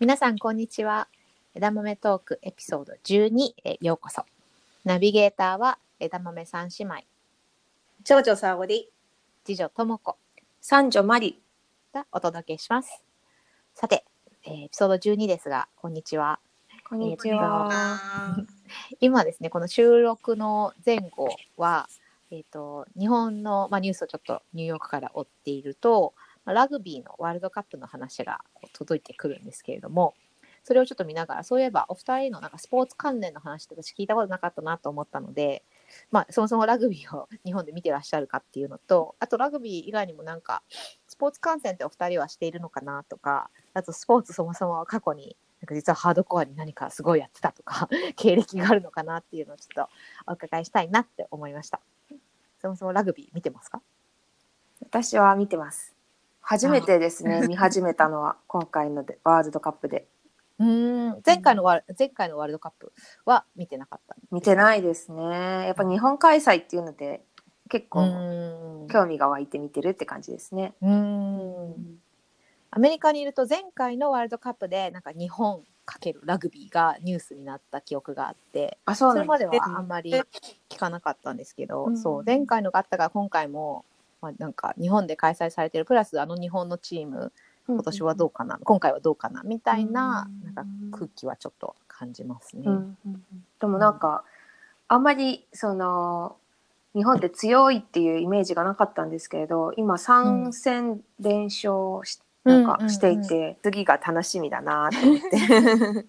皆さんこんにちは。枝豆トークエピソード12へようこそ。ナビゲーターは枝豆三姉妹。長女沙織次女とも子。三女マリがお届けします。さて、えーエピソード12ですがこんにちは。こんにちは。は今ですねこの収録の前後はえっ、と日本の、まあ、ニュースをちょっとニューヨークから追っているとまあラグビーのワールドカップの話が届いてくるんですけれどもそれをちょっと見ながらそういえばお二人のなんかスポーツ関連の話って私聞いたことなかったなと思ったので、まあ、そもそもラグビーを日本で見てらっしゃるかっていうのとあとラグビー以外にもなんかスポーツ観戦ってお二人はしているのかなとかあとスポーツそもそも過去になんか実はハードコアに何かすごいやってたとか 経歴があるのかなっていうのをちょっとお伺いしたいなって思いました。そもそもラグビー見てますか？私は見てます初めてですね見始めたのは 今回のでワールドカップで。うーん。前回のワール前回のワールドカップは見てなかった見てないですね。やっぱ日本開催っていうので結う構興味が湧いて見てるって感じですね、うーん。アメリカにいると前回のワールドカップでなんか日本かけるラグビーがニュースになった記憶があってあそれまではあんまり聞かなかったんですけど、うん。そう前回のがあったから今回も、まあ、なんか日本で開催されてるプラスあの日本のチーム今年はどうかな、今回はどうかなみたいなうんなんか空気はちょっと感じますね。うんうんうん。でもなんか、あんまりその日本で強いっていうイメージがなかったんですけれど今3戦連勝し,、なんかうんうんうん。していて、次が楽しみだなと思って。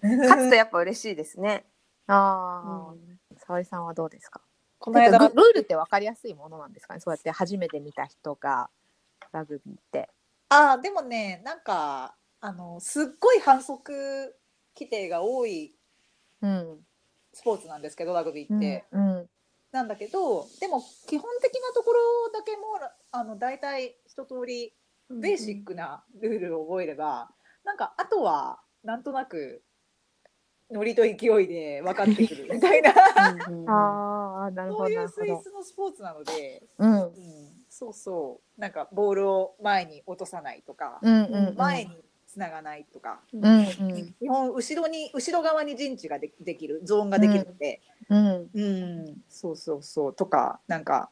勝つとやっぱ嬉しいですね。ああ、沙織さんはどうですか？この間ルルールって分かりやすいものなんですかね？そうやって初めて見た人がラグビーって。あーでもねなんかあのすっごい反則規定が多いうんスポーツなんですけどラグビーって、うんなんだけどでも基本的なところだけもあの大体一通りベーシックなルールを覚えれば、なんかあとはなんとなくノリと勢いで分かってくる みたいな。うんうんああなるほそういうど。なるほど。スイスのスポーツなので、うん。うん、そうそう。なんかボールを前に落とさないとか、うんうんうん。前につながないとか。うんうん。基本後ろに後ろ側に陣地がでできるゾーンができるので、うん。うんそうそうそう。とかなんか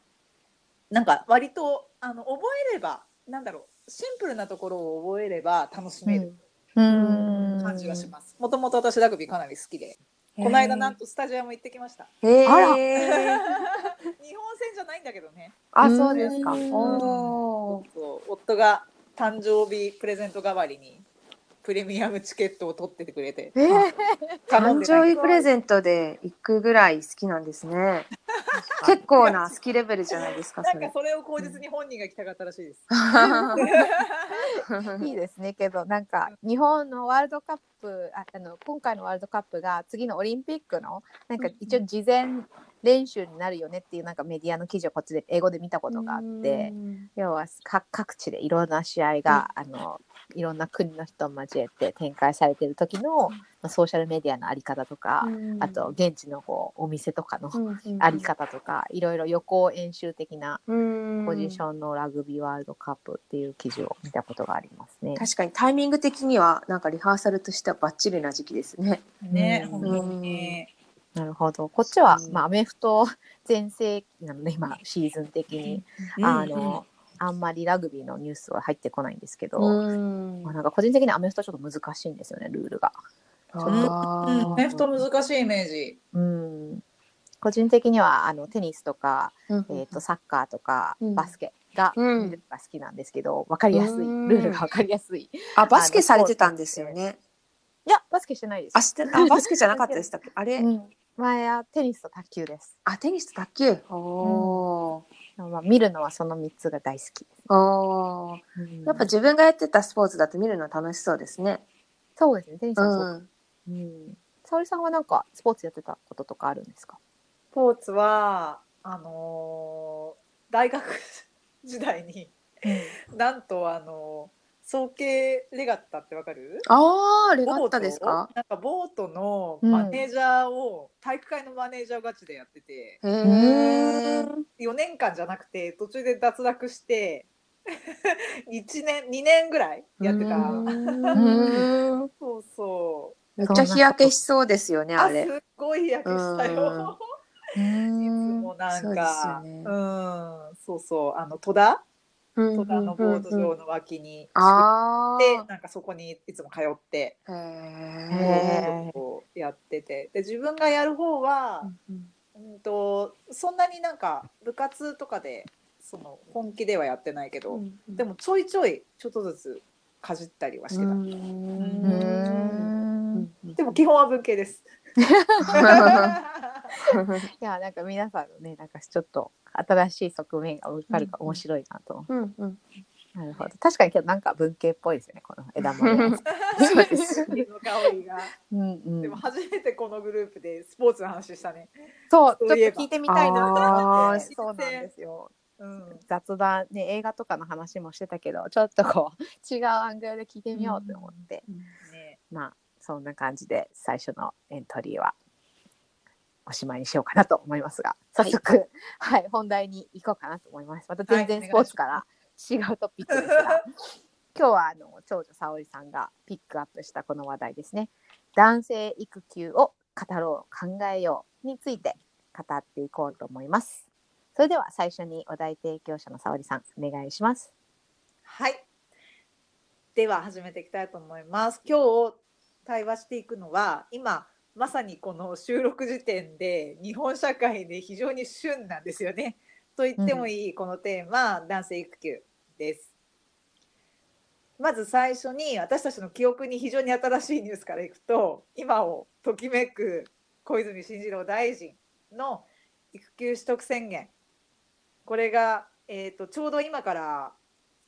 なんか割とあの覚えればなんだろうシンプルなところを覚えれば楽しめる。うん感じがします。もともと私ラグビーかなり好きで、この間なんとスタジアム行ってきました。あら 日本戦じゃないんだけどね。あそうですか。夫が誕生日プレゼント代わりにプレミアムチケットを取っててくれてえー誕生日プレゼントで行くぐらい好きなんですね。結構な好きレベルじゃないですか。なんか。それを口実に本人が来たかったらしいです。いいですねけどなんか日本のワールドカップああの今回のワールドカップが次のオリンピックのなんか一応事前練習になるよねっていうなんかメディアの記事をこっちで英語で見たことがあって要は各各地でいろんな試合があのいろんな国の人を交えて展開されてる時の、まあ、ソーシャルメディアのあり方とか、あと現地のこうお店とかのあり方とか、いろいろ予行演習的なポポジションのラグビーワールドカップっていう記事を見たことがありますね。確かにタイミング的にはなんかリハーサルとしてはバッチリな時期ですね。ね、うん本当にね。なるほど。こっちは、うんまあ、アメフト全盛期なので、今、シーズン的に、あの、あんまりラグビーのニュースは入ってこないんですけど、うんまあ、なんか個人的にアメフトちょっと難しいんですよね、ルールが。あうん、ーレフト難しいイメージ。うん。個人的には、あの、テニスとか、うんえっ、と、サッカーとか、うんバスケが、うんが好きなんですけど、わかりやすい。うんルールがわかりやすい。いあバスケされてたんですよね。や、バスケしてないです。あしてあバスケじゃなかったでしたっけ？あれ、うん。前はテニスと卓球です。あテニスと卓球。おーまあ、見るのはその3つが大好きです。おーうんやっぱ自分がやってたスポーツだと見るの楽しそうですね。そうですね、テニスうはそう。ん。うん。沙織さんはなんかスポーツやってたこととかあるんですか？スポーツはあのー大学時代に なんとあのー早慶レガッタってわかる？ああレガッタですか？なんかボートのマネージャーを、体育会のマネージャーガチでやっててへえ。4年間じゃなくて途中で脱落して 1年2年ぐらいやってた。そうそう。めっちゃ日焼けしそうですよね、あれあす。っごい日焼けしたよ。う いつんもなんそうか、ですよねうん、そうそう、あの戸田、戸田のボード場の脇にあで、なんかそこにいつも通って、やってて、で自分がやる方は、うんとそんなになんか部活とかでその本気ではやってないけど、でもちょいちょいちょっとずつかじったりはしてた。うん。でも基本は文系です。いやなんか皆さんのねなんかちょっと新しい側面が分かるから面白いなと思う、うんうん。なるほど確かに今日なんか文系っぽいですよねこの枝豆 そうです。の香りが。うんうんでも初めてこのグループでスポーツの話したね。そうちょっと聞いてみたいなと思あーってそうなんですようん。雑談ね映画とかの話もしてたけどちょっとこう違うアングルで聞いてみようと思って、ね。まあそんな感じで最初のエントリーはおしまいにしようかなと思いますが早速はい、本題に行こうかなと思います。また全然はいスポーツから違うトピックですが、今日はあの長女沙織さんがピックアップしたこの話題ですね。男性育休を語ろう考えようについて語っていこうと思います。それでは最初にお題提供者の沙織さんお願いします。はい。では始めていきたいと思います。今日対話していくのは今まさにこの収録時点で日本社会で非常に旬なんですよね。と言ってもいいこのテーマ、男性育休です。まず最初に私たちの記憶に非常に新しいニュースからいくと今をときめく小泉進次郎大臣の育休取得宣言これが、えー、とちょうど今から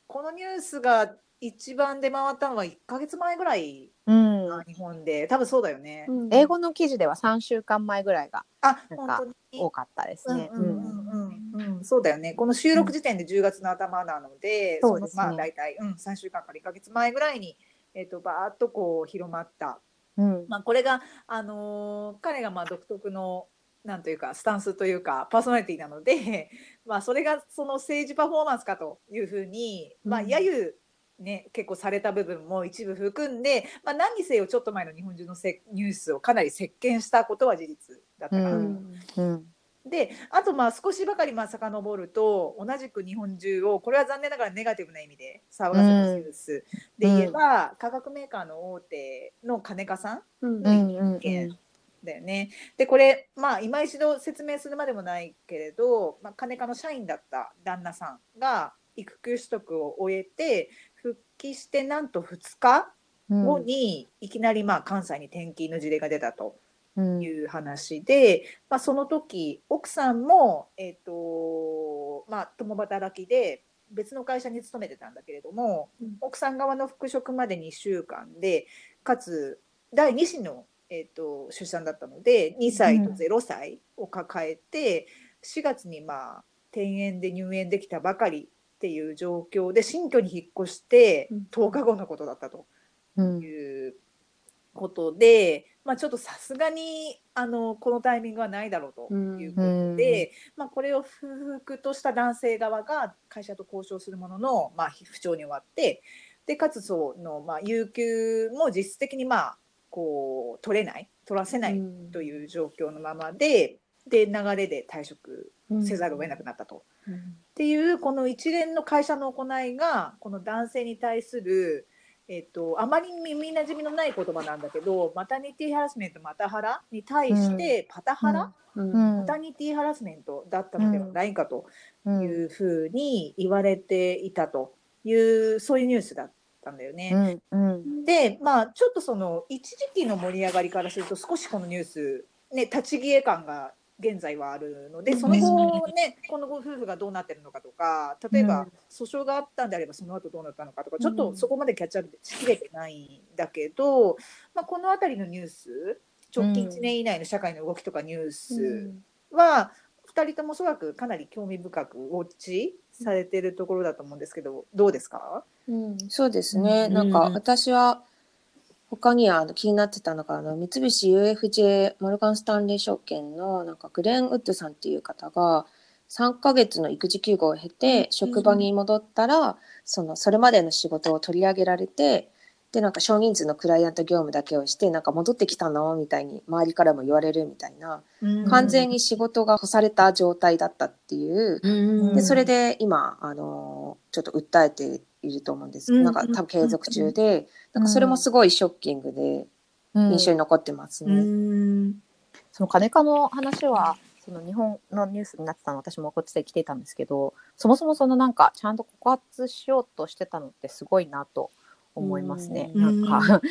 このニュースが一番出回ったのは1ヶ月前ぐらいうん。な日本で。多分そうだよね。英語の記事では3週間前ぐらいがあなんか本当に。多かったですね。うんうんうんうん。うん、そうだよね。この収録時点で10月の頭なので、そうですね。のまあ大体、うん、3週間から1ヶ月前ぐらいに、えっ、と、バーッとこう広まった。うん。まあ、これが、あのー彼がまあ独特の、なんというか、スタンスというか、パーソナリティなので、まあ、それがその政治パフォーマンスかというふうに、まあ、うん。揶揄、ね、結構された部分も一部含んで、まあ、何にせよちょっと前の日本中のせニュースをかなり席巻したことは事実だったかな。とうん。うん。であとまあ少しばかりまあ遡ると同じく日本中をこれは残念ながらネガティブな意味で騒がせたニュースで言えば、化学メーカーの大手の金香さんうん。うん。うん。件だよね。でこれまあ今一度説明するまでもないけれど、まあ、金香の社員だった旦那さんが育休取得を終えて復帰してなんと2日うん後にいきなりまあ関西に転勤の事例が出たと。うんいう話で、まあ、その時奥さんも、えっとまあ、共働きで別の会社に勤めてたんだけれども、うん奥さん側の復職まで2週間でかつ第2子の、えっと出産だったので2歳と0歳を抱えて、4月にまあ転園で入園できたばかりっていう状況で新居に引っ越してうん。10日後のことだったと。うん。いうことで、まあ、ちょっとさすがにあのこのタイミングはないだろうということで、まあ、これを不服とした男性側が会社と交渉するものの、まあ、不調に終わってでかつその、まあ、有給も実質的に、まあ、こう取れない取らせないという状況のままでで流れで退職せざるを得なくなったと。っていうこの一連の会社の行いがこの男性に対する、えっと、あまり耳なじみのない言葉なんだけどマタニティハラスメントマタハラに対してパタハラ、うん。うん。マタニティハラスメントだったのではないかとうん。いうふうに言われていたというそういうニュースだったんだよね。うん。うん。でまあちょっとその一時期の盛り上がりからすると少しこのニュースね立ち消え感が現在はあるのでその後ねこのご夫婦がどうなってるのかとか例えばうん。訴訟があったんであればその後どうなったのかとかちょっとそこまでキャッチアップしきれてないんだけど、まあ、この辺りのニュース直近1年以内の社会の動きとかニュースは2人ともおそらくかなり興味深くウォッチされてるところだと思うんですけどどうですか？うん、そうですね。うん。なんか私は他にはあの気になってたのがあの三菱 UFJ モルガン・スタンレー証券のなんかグレン・ウッドさんっていう方が3ヶ月の育児休業を経て職場に戻ったら、そのそれまでの仕事を取り上げられてでなんか少人数のクライアント業務だけをしてなんか戻ってきたの？みたいに周りからも言われるみたいな完全に仕事が干された状態だったっていう、うん。でそれで今あのちょっと訴えていると思うんです、うん。なんか多分継続中で、なんかそれもすごいショッキングでうん。印象に残ってますうね。ん。その金化の話はその日本のニュースになってたの私もこっちで来ていたんですけどそもそもそのなんかちゃんと告発しようとしてたのってすごいなと思いますね。うん。なんか、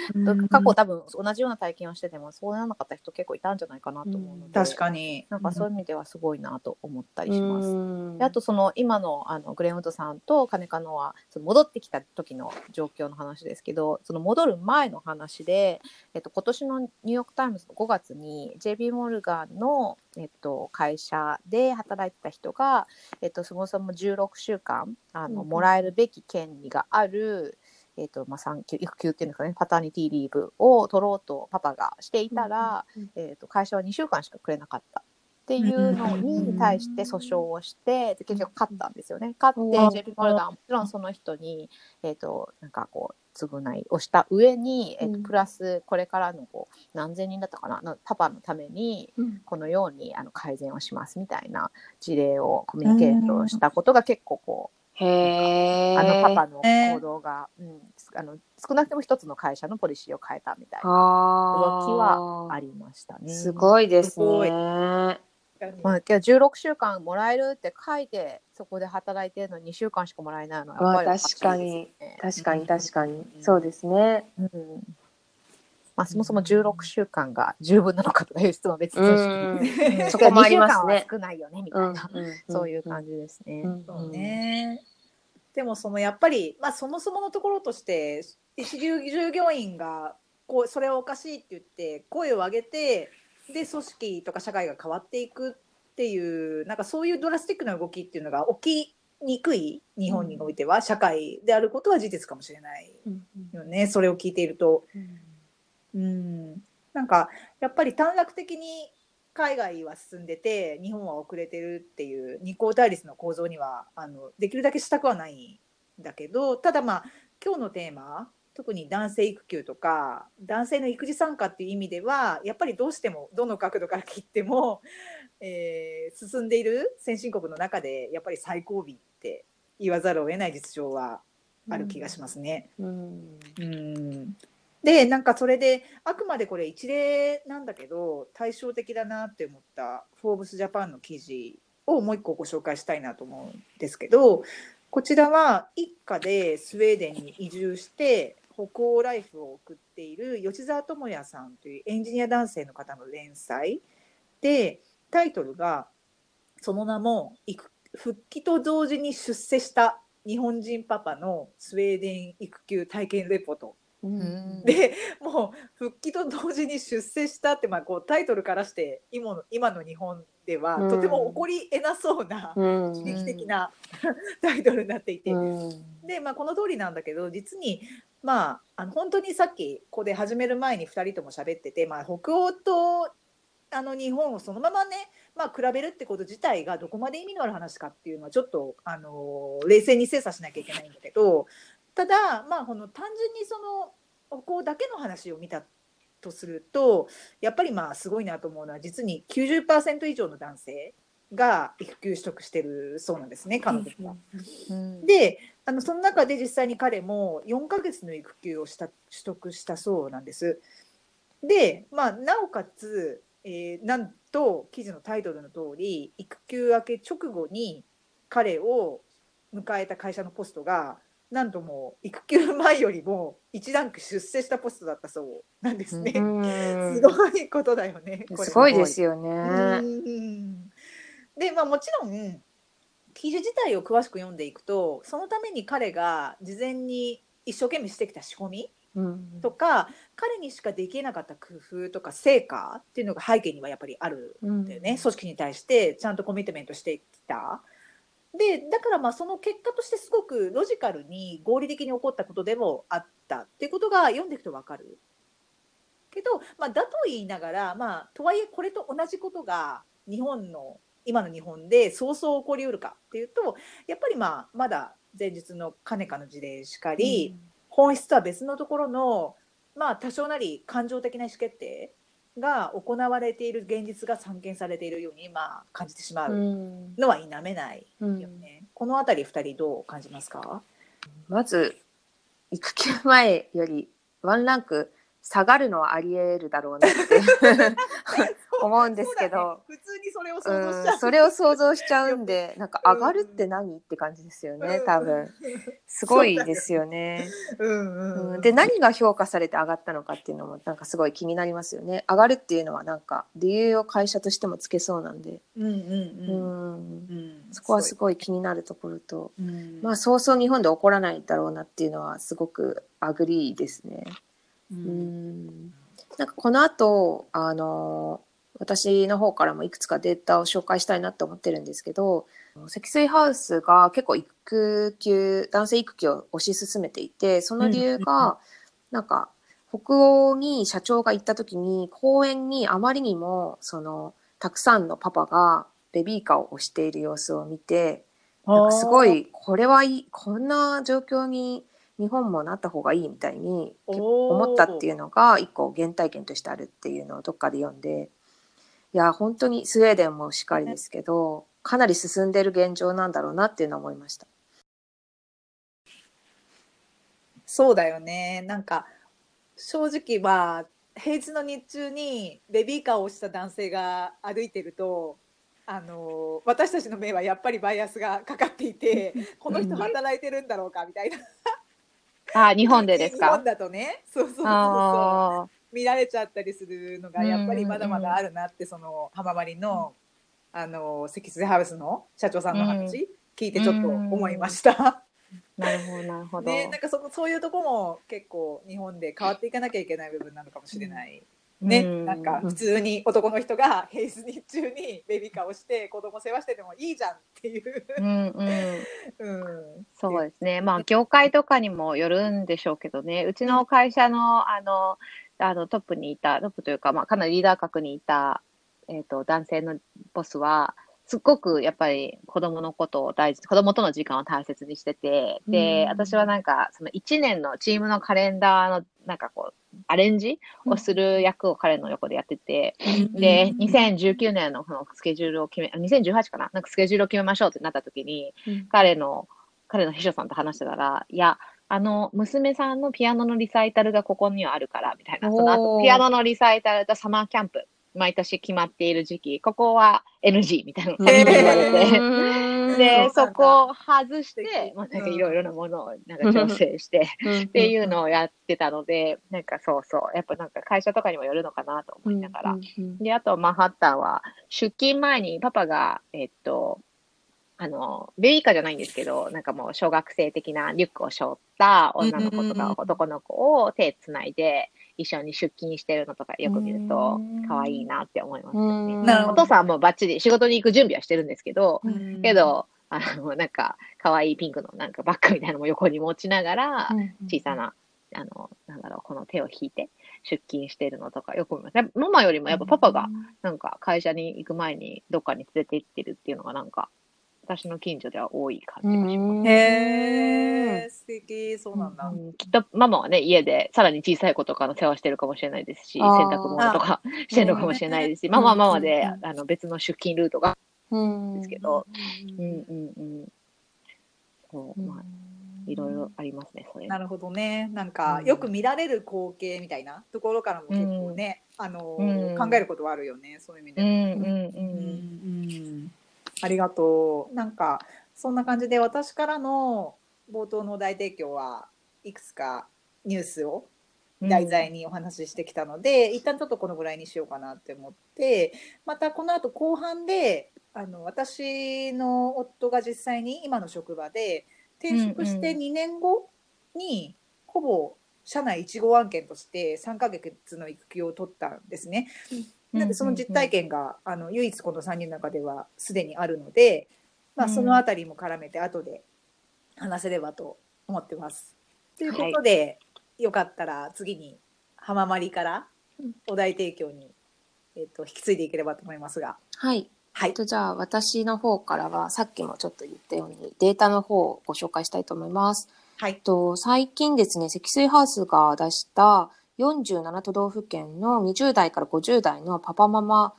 過去多分同じような体験をしててもそうならなかった人結構いたんじゃないかなと思うので、確かに。なんかそういう意味ではすごいなと思ったりします。あとその今のあのグレンウッドさんと金カノはその戻ってきた時の状況の話ですけどその戻る前の話で、えっと、今年のニューヨーク・タイムズの5月に JB モルガンの、えっと、会社で働いてた人が、えっと、そもそも16週間あのうん。もらえるべき権利がある、えっとまあ、産休育休っていうんですかねパターニティリーブを取ろうとパパがしていたら、えっと会社は2週間しかくれなかった。っていうのに対して訴訟をしてで結局勝ったんですよね。勝ってモルガンはもちろんその人に、えー、となんかこう償いをした上に、えーとうん。プラスこれからのこう何千人だったかなのパパのためにうん。このようにあの改善をしますみたいな事例をコミュニケートしたことが結構こう、へえ。あのパパの行動が、うん、あの少なくとも一つの会社のポリシーを変えたみたいな動きはありましたね。すごいですね。まあ、けど16週間もらえるって書いてそこで働いてるのに2週間しかもらえないのはまあやっぱりおしい確かに確かに確かに。そうですね。うんまあ、そもそも16週間が十分なのかとかいう質問は別として、うん。そこもありますね。2週間は少ないよねみたいな、そういうじ。感じですね。うん。そうね。でもそのやっぱり、まあ、そもそものところとして一流従業員がこうそれはおかしいって言って声を上げてで組織とか社会が変わっていくっていうなんかそういうドラスティックな動きっていうのが起きにくい日本においては社会であることは事実かもしれないうんよねそれを聞いていると。うんうん、なんかやっぱり短絡的に海外は進んでて日本は遅れてるっていう二項対立の構造にはあのできるだけしたくはないんだけどただまあ今日のテーマ特に男性育休とか男性の育児参加っていう意味ではやっぱりどうしてもどの角度から切っても、えー進んでいる先進国の中でやっぱり最後尾って言わざるを得ない実情はある気がしますね。うん。うんでなんかそれであくまでこれ一例なんだけど対照的だなって思った「フォーブスジャパン」の記事をもう一個ご紹介したいなと思うんですけどこちらは一家でスウェーデンに移住して北欧ライフを送っている吉澤智也さんというエンジニア男性の方の連載。でタイトルがその名も「復帰と同時に出世した日本人パパのスウェーデン育休体験レポート」うん。でもう復帰と同時に出世したって、まあ、こうタイトルからして今の今の日本ではうん。とても起こりえなそうなうん。刺激的な タイトルになっていて、うん。で、まあ、この通りなんだけど実にまああの本当にさっきここで始める前に2人とも喋ってて、まあ、北欧とあの日本をそのままね、まあ、比べるってこと自体がどこまで意味のある話かっていうのはちょっとあの冷静に精査しなきゃいけないんだけどただまあこの単純にその北欧だけの話を見たとするとやっぱりまあすごいなと思うのは実に90%以上の男性が育休取得してるそうなんですね彼女は。うんであのその中で実際に彼も4ヶ月の育休をした取得したそうなんです。で、まあ、なおかつ、えーなんと記事のタイトルの通り育休明け直後に彼を迎えた会社のポストがなんともう育休前よりも一ランク出世したポストだったそうなんですね。うんすごいことだよね。すごいですようね。んでまあもちろん記事自体を詳しく読んでいくとそのために彼が事前に一生懸命してきた仕込みうんとか彼にしかできなかった工夫とか成果っていうのが背景にはやっぱりあるんだよね、組織に対してちゃんとコミットメントしてきた。でだからまあその結果としてすごくロジカルに合理的に起こったことでもあったっていうことが読んでいくと分かる。けど、まあ、だと言いながら、まあ、とはいえこれと同じことが日本の今の日本でそうそう起こりうるかっていうとやっぱりまあまだ前述のかねかの事例しかり、本質とは別のところのまあ多少なり感情的な意思決定が行われている現実が散見されているようにまあ感じてしまううんのは否めないうんよね。このあたり二人どう感じますか？まず育休前よりワンランク下がるのはありえるだろうなって。思うんですけど、ね。普通にそれを想像しちゃう。うんそれを想像しちゃうんでなんか上がるって何って感じですよね多分。すごいですよね。うんうんうん。で何が評価されて上がったのかっていうのもなんかすごい気になりますよね。上がるっていうのはなんか理由を会社としてもつけそうなんで、うんうんううん。んうん。そこはすごい気になるところと、うん。まあそうそう日本で起こらないだろうなっていうのはすごく agree ですね。ううん。んなんかこの後あの私の方からもいくつかデータを紹介したいなと思ってるんですけど積水ハウスが結構育休男性育休を推し進めていてその理由うんうなんか北欧に社長が行った時に公園にあまりにもそのたくさんのパパがベビーカーを押している様子を見てなんかすごいこれはいいこんな状況に日本もなった方がいいみたいに思ったっていうのが一個原体験としてあるっていうのをどっかで読んでいや本当にスウェーデンもしっかりですけどかなり進んでる現状なんだろうなっていうのは思いました。そうだよね。なんか正直は平日の日中にベビーカーを押した男性が歩いてると。あの私たちの目はやっぱりバイアスがかかっていて この人働いてるんだろうかみたいなあ、日本でですか？日本。だとねそうそうそうそうあ見られちゃったりするのがやっぱりまだまだあるなってその浜まりのあの積水ハウスの社長さんの話聞いてちょっと思いました。あ、なるほど、なるほど。ね、なんかそそういうとこも結構日本で変わっていかなきゃいけない部分なのかもしれない。ね、うんなんか普通に男の人が平日日中にベビーカーをして子供世話しててもいいじゃんっていう。うんうん。うん、そうですね。まあ、業界とかにもよるんでしょうけどね、うちの会社の、あの、あの、トップにいた、トップというか、まあ、かなりリーダー格にいた、えっ、と、男性のボスは、すっごくやっぱり子供のことを大事、子供との時間を大切にしてて、で、うん。私はなんか、その1年のチームのカレンダーの、なんかこう、アレンジをする役を彼の横でやってて、で、2019年のそのスケジュールを決め、あ2018かな？なんかスケジュールを決めましょうってなった時に、うん。彼の、彼の秘書さんと話してたら、いや、あの、娘さんのピアノのリサイタルがここにはあるから、みたいな。その後、ピアノのリサイタルとサマーキャンプ、毎年決まっている時期、ここは NG みたいなのを言われて、てで、そこを外して、まあ、なんかいろいろなものをなんか調整して、っていうのをやってたので、なんかそうそう、やっぱなんか会社とかにもよるのかなと思いながら。で、あと、マンハッタンは、出勤前にパパが、えっと、あの、ベビーカーじゃないんですけど、なんかもう小学生的なリュックを背負った女の子とか男の子を手つないで一緒に出勤してるのとかよく見るとうん。可愛いなって思いますよね。お父さんはもうバッチリ仕事に行く準備はしてるんですけど、うん。けど、あの、なんか可愛いピンクのなんかバッグみたいなのも横に持ちながら、小さな、あの、なんだろう、この手を引いて出勤してるのとかよく見ます。ママよりもやっぱパパがなんか会社に行く前にどっかに連れて行ってるっていうのがなんか私の近所では多い感じがします。へえ、素敵、そうなんだ。うんきっとママはね、家でさらに小さい子とかの世話してるかもしれないですし、洗濯物とかしてるのかもしれないですし、ママはママで、うんあの別の出勤ルートが、うんですけどうんうんうん。そう、まあ、いろいろありますね、それ。なるほどね。なんか、うんよく見られる光景みたいなところからも結構ね、あの、うん考えることはあるよね。そういう意味で。うんうんうんうんありがとう。なんかそんな感じで私からの冒頭の大提供はいくつかニュースをうん。題材にお話ししてきたので、一旦ちょっとこのぐらいにしようかなって思ってまたこの後後半であの私の夫が実際に今の職場で転職して2年後にほぼ社内1号案件として3ヶ月の育休を取ったんですね。なんでその実体験が、あの唯一この3人の中ではすでにあるので、まあ、うんそのあたりも絡めて後で話せればと思ってます。ということで、よかったら次に浜まりからお題提供に、えっと引き継いでいければと思いますが。はい。はい。とじゃあ私の方からはさっきもちょっと言ったようにデータの方をご紹介したいと思います。はい。と最近ですね積水ハウスが出した47都道府県の20代から50代のパパママ、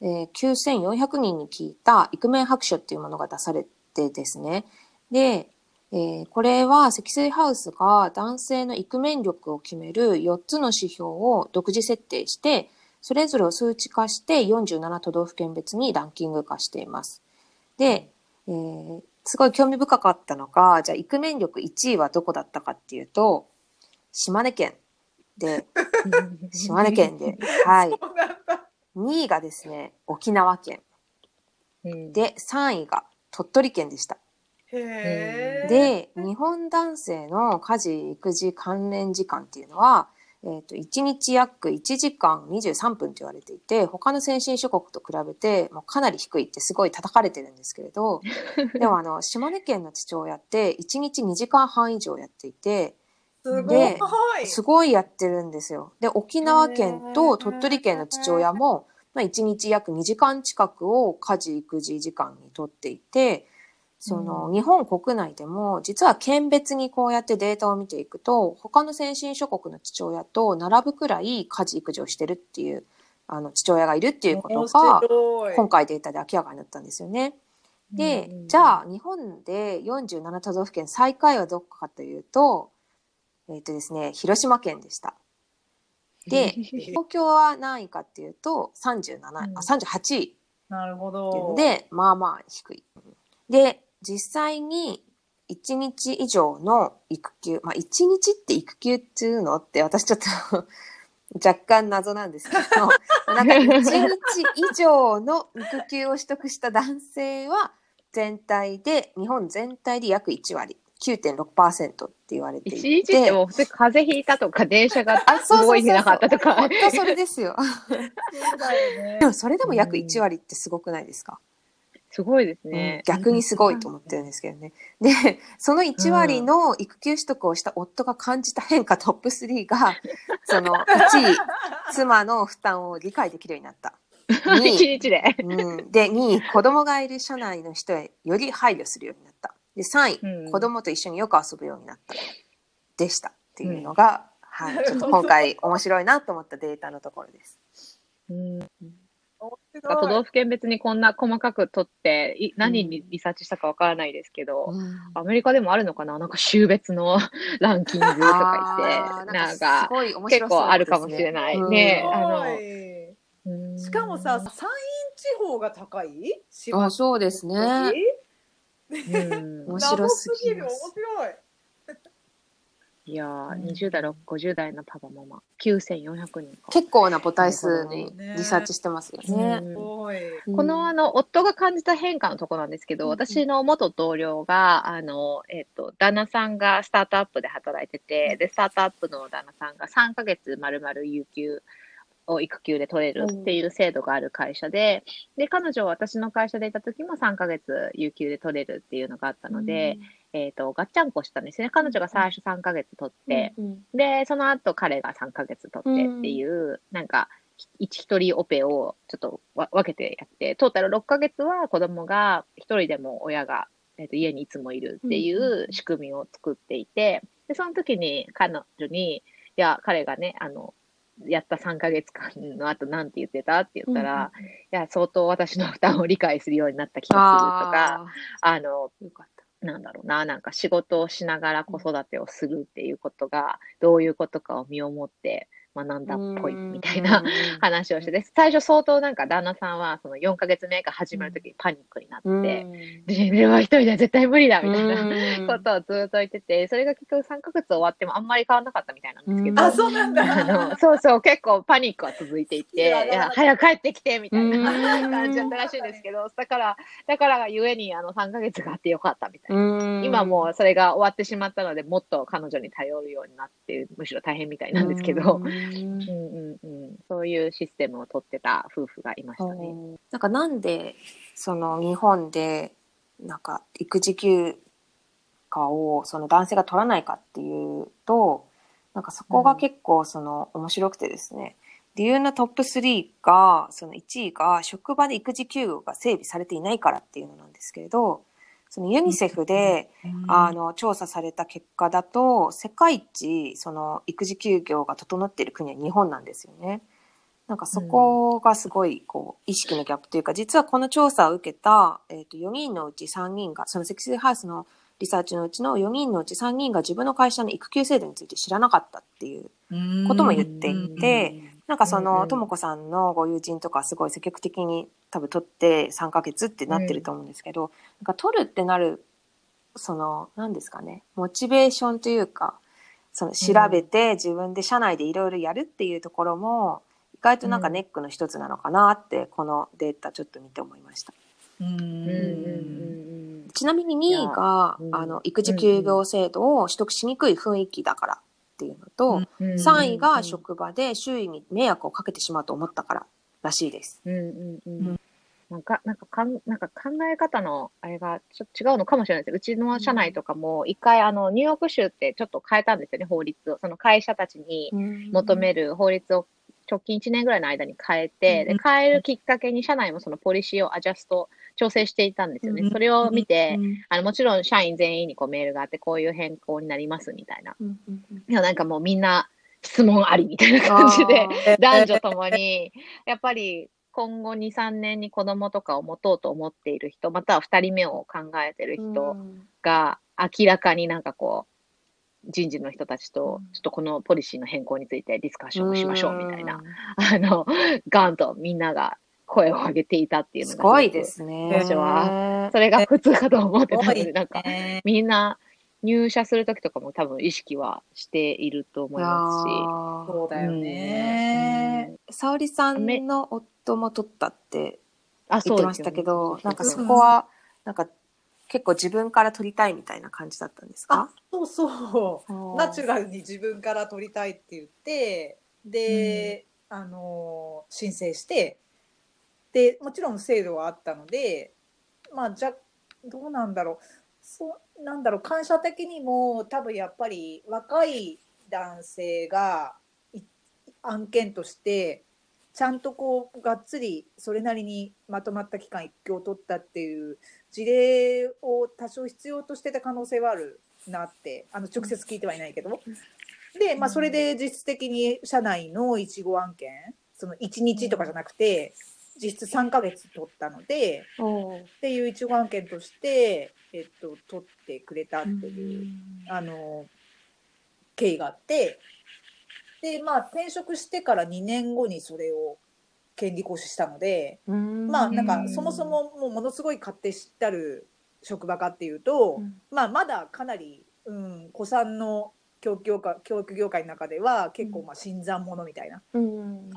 えー9400人に聞いたイクメン白書っていうものが出されてですねで、えーこれは積水ハウスが男性のイクメン力を決める4つの指標を独自設定してそれぞれを数値化して47都道府県別にランキング化しています。で、えーすごい興味深かったのが、じゃあ、イクメン力1位はどこだったかっていうと、島根県で、島根県で、はい。そうなんだ。2位がですね、沖縄県。うんで、3位が鳥取県でした。で、日本男性の家事・育児関連時間っていうのは、えっ、と、1日約1時間23分と言われていて、他の先進諸国と比べて、もうかなり低いってすごい叩かれてるんですけれど、でもあの、島根県の父親って1日2時間半以上やっていて、すごい。ですごいやってるんですよ。で、沖縄県と鳥取県の父親も、まあ、1日約2時間近くを家事・育児時間にとっていて、その、日本国内でも、実は県別にこうやってデータを見ていくと、他の先進諸国の父親と並ぶくらい家事・育児をしてるっていう、あの、父親がいるっていうこと面が、今回データで明らかになったんですよね。で、うんじゃあ日本で47都道府県最下位はどこかというと、えっ、とですね、広島県でした。で、東京は何位かっていうと37位、うんあ38位なるほど。で、まあまあ低い。で、実際に1日以上の育休、まあ1日って育休っていうのって私ちょっと 若干謎なんですけど、なんか1日以上の育休を取得した男性は全体で、日本全体で約1割、9.6%って言われていて。一日ってもう普通風邪ひいたとか電車があ、そうそうそうそう動いてなかったとか本当それですよ。でもそれでも約1割ってすごくないですか、すごいですうんね。逆にすごいと思ってるんですけどね。で、その1割の育休取得をした夫が感じた変化トップ3が、その1位、妻の負担を理解できるようになった。2一位、日で。うん、で、2位、子供がいる社内の人へより配慮するようになった。で、3位、うん。子供と一緒によく遊ぶようになった。でした。っていうのが、はい、ちょっと今回面白いなと思ったデータのところです。うん。面都道府県別にこんな細かく取って、い何にリサーチしたかわからないですけど、アメリカでもあるのかな？なんか州別の ランキングとか言って、なんすか、結構あるかもしれない。うん。ねすあのごい。うん。しかもさ、山陰地方が高い？うんあそうですね。うん面白すぎる。面。白い。いやー、うん20代、50代のパパママ、9400人か。結構な母体数にねリサーチしてますよね。うんすごい。このあの夫が感じた変化のところなんですけど、私の元同僚があの、えっと旦那さんがスタートアップで働いてて、でスタートアップの旦那さんが3ヶ月まるまる有給を育休で取れるっていう制度がある会社で、で彼女は私の会社でいた時も3ヶ月有給で取れるっていうのがあったので、えっとガッチャンコしたんですね。彼女が最初3ヶ月取って、うん。で、その後彼が3ヶ月取ってっていう、なんか、一一人オペをちょっとわ分けてやって、トータル6ヶ月は子供が一人でも親が、えっと家にいつもいるっていうんうんう仕組みを作っていて、で、その時に彼女に、いや、彼がね、あの、やった3ヶ月間の後なんて言ってた？って言ったら、いや、相当私の負担を理解するようになった気がするとか、ああの、ーよかった。なんだろうな、なんか仕事をしながら子育てをするっていうことが、どういうことかを身をもって学んだっぽいみたいな話をしてて、最初相当なんか旦那さんはその4ヶ月目が始まるときにパニックになうん。って、で、では一人では絶対無理だみたいなうん。ことをずっと言ってて、それが結局3ヶ月終わってもあんまり変わんなかったみたいなんですけうんど、あ、そうなんだ。あの、そうそう、結構パニックは続いていて、い いやや、早く帰ってきて、みたいなうん。感じだったらしいんですけど、だから、だからがゆえに、あの、3ヶ月があってよかったみたいな。うん。今もうそれが終わってしまったので、もっと彼女に頼るようになって、むしろ大変みたいなんですけど、うんうんうん。うん、そういうシステムを取ってた夫婦がいましたね。なんかなんでその日本でなんか育児休暇をその男性が取らないかっていうとなんかそこが結構その面白くてですね。理由のトップ3が、その1位が職場で育児休業が整備されていないからっていうのなんですけれど、そのユニセフで、あの、調査された結果だと、世界一、その育児休業が整っている国は日本なんですよね。なんかそこがすごい、こう、意識のギャップというか、実はこの調査を受けた、えっ、と、4人のうち3人が、そのセクシーハウスのリサーチのうちの4人のうち3人が自分の会社の育休制度について知らなかったっていうことも言っていて、なんかその、うんうん。ともこさんのご友人とかすごい積極的に多分取って3ヶ月ってなってると思うんですけど、なんか取るってなる、その、何ですかね、モチベーションというか、その調べて自分で社内でいろいろやるっていうところも、意外となんかネックの一つなのかなって、このデータちょっと見て思いました。うん。うんうんうんちなみに2位が、あの、育児休業制度を取得しにくい雰囲気だからっていうのと、うん3位が職場で周囲に迷惑をかけてしまうと思ったかららしいです。うんうんうんなんか、なんかかん、なんか考え方のあれがちょっと違うのかもしれないです。うちの社内とかも一回あの、ニューヨーク州ってちょっと変えたんですよね、法律を。その会社たちに求める法律を直近1年ぐらいの間に変えて、で、変えるきっかけに社内もそのポリシーをアジャスト、調整していたんですよね。それを見て、あの、もちろん社員全員にこうメールがあって、こういう変更になりますみたいな。いや、なんかもうみんな質問ありみたいな感じで、男女ともに、やっぱり今後2、3年に子供とかを持とうと思っている人、または2人目を考えている人が明らかになんかこう、人事の人たちと、ちょっとこのポリシーの変更についてディスカッションをしましょうみたいな、あの、ガンとみんなが声を上げていたっていうのがすごいですね。私はそれが普通かと思ってたので、なんか、ねみんな入社するときとかも多分意識はしていると思いますし。そうだよね。沙織さんの夫も取ったってあ、言ってましたけど、なんかそこは、なんか結構自分から取りたいみたいな感じだったんですあか、そうそう。うんナチュラルに自分から取りたいって言って、で、あの、申請して、で、もちろん制度はあったので、まあ、じゃ、どうなんだろう。そう、なんだろう、感謝的にも、多分やっぱり若い男性が案件として、ちゃんとこう、がっつり、それなりにまとまった期間育休を取ったっていう事例を多少必要としてた可能性はあるなって、あの、直接聞いてはいないけど。で、まあ、それで実質的に社内の1号案件、その1日とかじゃなくて、実質3ヶ月取ったので、っていう1号案件として、えっと、取ってくれたっていう、あの、経緯があって、で、まあ、転職してから2年後にそれを権利行使したので、まあ、なんか、そもそももうものすごい勝手知ったる職場かっていうと、まあ、まだかなり、うん、子さんの教育業界教育業界の中では結構まあ新参者みたいな、うん。うん、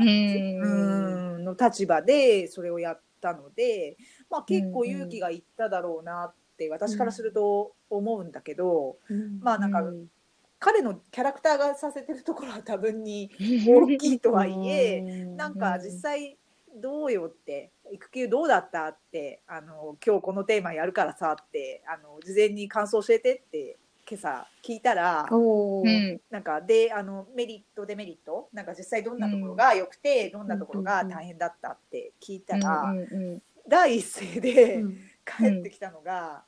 の立場でそれをやったので、まあ、結構勇気がいっただろうなって私からすると思うんだけど、まあなんか彼のキャラクターがさせてるところは多分に 大きいとはいえ、なんか実際どうよって育休どうだったってあの今日このテーマやるからさってあの事前に感想教えてって今朝聞いたらうん。なんかであのメリットデメリットなんか実際どんなところが良くて、どんなところが大変だったって聞いたら、うんうん第一声で帰ってきたのが、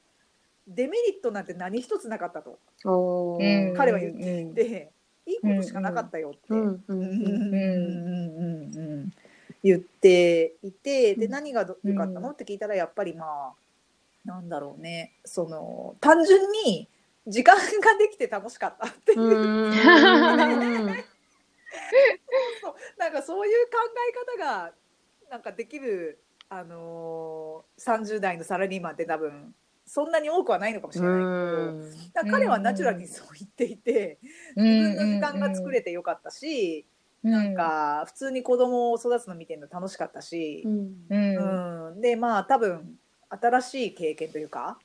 デメリットなんて何一つなかったと。うん彼は言っていて、いいことしかなかったよって。うん。うんうんうんうん。言っていてで何がど良かったのって聞いたらやっぱりまあなんだろうねその単純に時間ができて楽しかったっていう、そうなんかそういう考え方がなんかできる、あのー、30代のサラリーマンって多分そんなに多くはないのかもしれないけど。彼はナチュラルにそう言っていて、自分の時間が作れてよかったし、なんか普通に子供を育つの見てるの楽しかったし、うん。うん。でまあ多分新しい経験というか、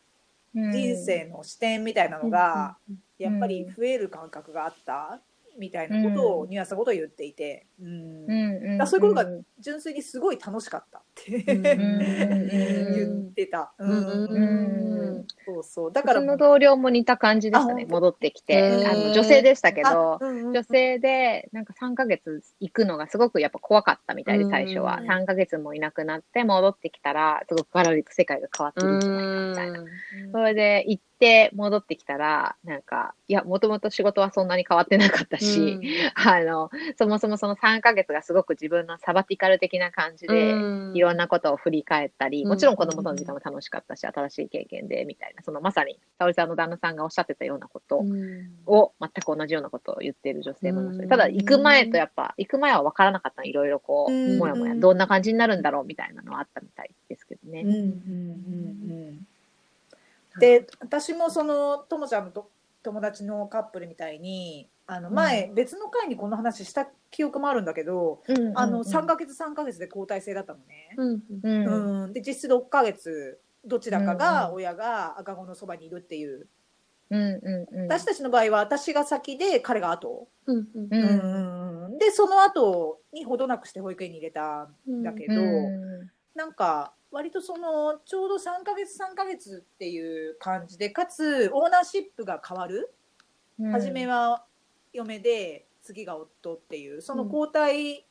人生の視点みたいなのが、やっぱり増える感覚があった？みたいなことを、ニュアンスのことを言っていて、うん。だからそういうことが純粋にすごい楽しかったって。言ってた、うん。うん。そうそう。だから。うちの同僚も似た感じでしたね。戻ってきて。あの女性でしたけあど、うんうん。女性でなんか3ヶ月行くのがすごくやっぱ怖かったみたいで最初はうん。3ヶ月もいなくなって戻ってきたらすごくガラリと世界が変わってるんじゃないかみたいな。それで行って戻ってきたらなんかいやもともと仕事はそんなに変わってなかったし、あのそもそもその3ヶ月がすごく自分のサバティカル的な感じで、いろんなことを振り返ったり、うん。もちろん子供との時間も楽しかったし、新しい経験でみたいな、そのまさに沙織さんの旦那さんがおっしゃってたようなことを、全く同じようなことを言っている女性もいましたね。うん。ただ、行く前とやっぱ、行く前は分からなかったの、いろいろこう、うん。もやもや、どんな感じになるんだろうみたいなのはあったみたいですけどね。うんうんうんうんで私もそのともちゃんのと友達のカップルみたいにあの前、別の回にこの話した記憶もあるんだけど、うんあの3ヶ月3ヶ月で交代制だったのね。うんうん。うん。で実質6ヶ月どちらかうんうん。が親が赤子のそばにいるっていう、うんうんうん。私たちの場合は私が先で彼が後、うんううん。んうんでその後にほどなくして保育園に入れたんだけど、うん。なんか割とそのちょうど3ヶ月3ヶ月っていう感じでかつオーナーシップが変わる、うん。初めは嫁で次が夫っていう。その交代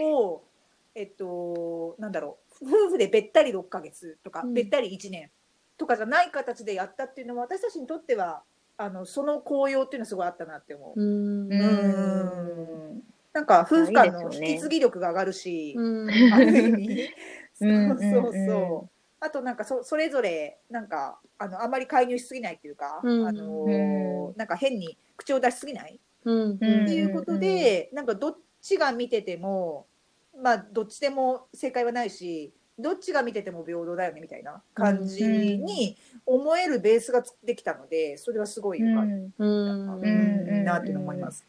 を、えっとなんだろう。夫婦でべったり6ヶ月とか、うん。べったり1年とかじゃない形でやったっていうのは私たちにとってはあのその効用っていうのはすごいあったなって思う。うん。うん。うん。なんか夫婦間の引き継ぎ力が上がるし、うん。ある意味そううんそう。そう。うん。あとなんかそそれぞれなんかあのあまり介入しすぎないっていうか、うん。あのーなんか変に口を出しすぎない。うん。っていうことで、なんかどっちが見ててもまあどっちでも正解はないしどっちが見てても平等だよねみたいな感じに思えるベースができたのでそれはすごい良かったうん。うんなっていうの思います。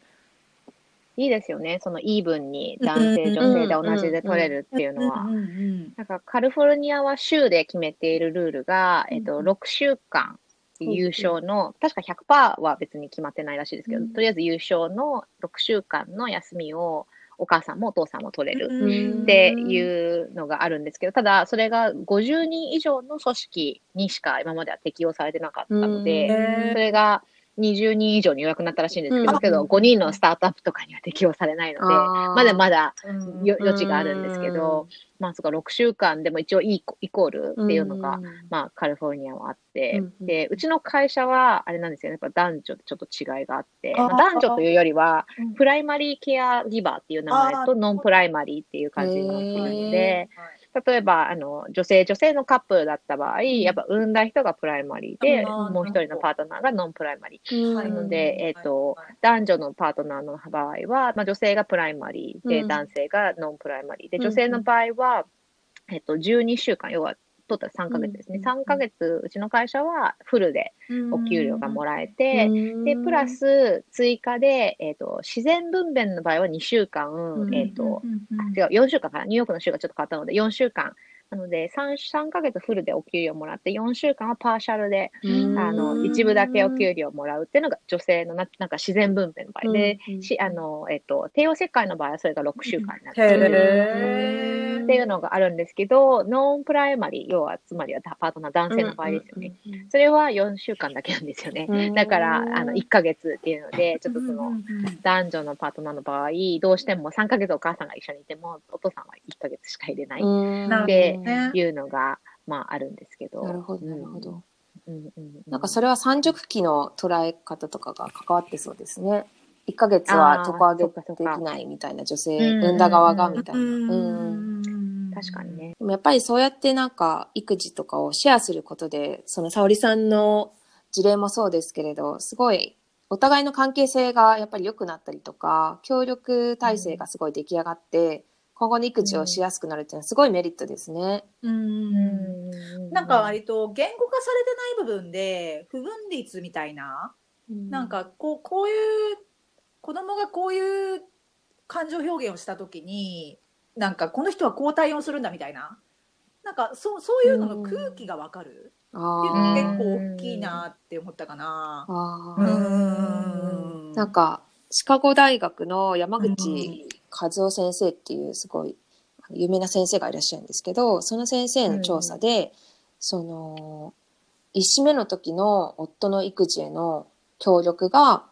いいですよね。そのイーブンに男性、女性で同じで取れるっていうのは。なんかカリフォルニアは州で決めているルールが、えっと、うん6週間優勝の、確か100%は別に決まってないらしいですけど、うん。とりあえず優勝の6週間の休みをお母さんもお父さんも取れるうん。っていうのがあるんですけど、ただそれが50人以上の組織にしか今までは適用されてなかったので、へそれが20人以上に予約になったらしいんですけど、うん。けど5人のスタートアップとかには適用されないので、まだまだ余地があるんですけど、まあそこ6週間でも一応イコイコールっていうのが、まあカリフォルニアはあって、で、うちの会社はあれなんですよね、やっぱ男女でちょっと違いがあって、まあ男女というよりはうん、 primary caregiver っていう名前と non-primary っていう感じになっているので、はい例えば、あの、女性、女性のカップルだった場合、やっぱ産んだ人が primary で、もう一人のパートナーが non-primary。はい。なので、えっ、と、はい男女のパートナーの場合は、まあ、女性が primary で、うん。男性が non-primary で、うん女性の場合は、えっと、12週間、要は、トータル3ヶ月ですね。うん3ヶ月、うちの会社はフルでお給料がもらえて、で、プラス、ス追加で、えっ、と、自然分娩の場合は2週間、んえっ、と、違う、4週間かな。ニューヨークの週がちょっと変わったので、4週間。なので、3、3ヶ月フルでお給料もらって、4週間はパーシャルで、あの、一部だけお給料もらうっていうのが女性のな、なんか自然分娩の場合。で、うんし、あの、えっと、帝王切開の場合はそれが6週間になってへる。ーっていうのがあるんですけど、ノンプライマリー、要は、つまりはパートナー男性の場合ですよね。それは4週間だけなんですよね。だから、あの、1ヶ月っていうので、ちょっとその、男女のパートナーの場合、どうしても3ヶ月お母さんが一緒にいても、お父さんは1ヶ月しか入れない。っなるほどでねいうのが、まあ、あるんですけど。なるほど、なるほど。うん。うんうんなんかそれは三熟期の捉え方とかが関わってそうですね。1ヶ月は床上げできないみたいな女性、うん産んだ側がみたいな。うんうん確かにね。でもやっぱりそうやってなんか育児とかをシェアすることで、その沙織さんの事例もそうですけれど、すごいお互いの関係性がやっぱり良くなったりとか、協力体制がすごい出来上がって、今後の育児をしやすくなるっていうのはすごいメリットですね。うん。なんか割と言語化されてない部分で不分率みたいな、なんかこうこういう子供がこういう感情表現をした時になんかこの人はこう対応するんだみたいな。なんかそうそういうのの空気が分かる。っていうの結構大きいなって思ったかな。うー。ん。なんか、シカゴ大学の山口和夫先生っていうすごい有名な先生がいらっしゃるんですけど、その先生の調査で、その、1子目の時の夫の育児への協力が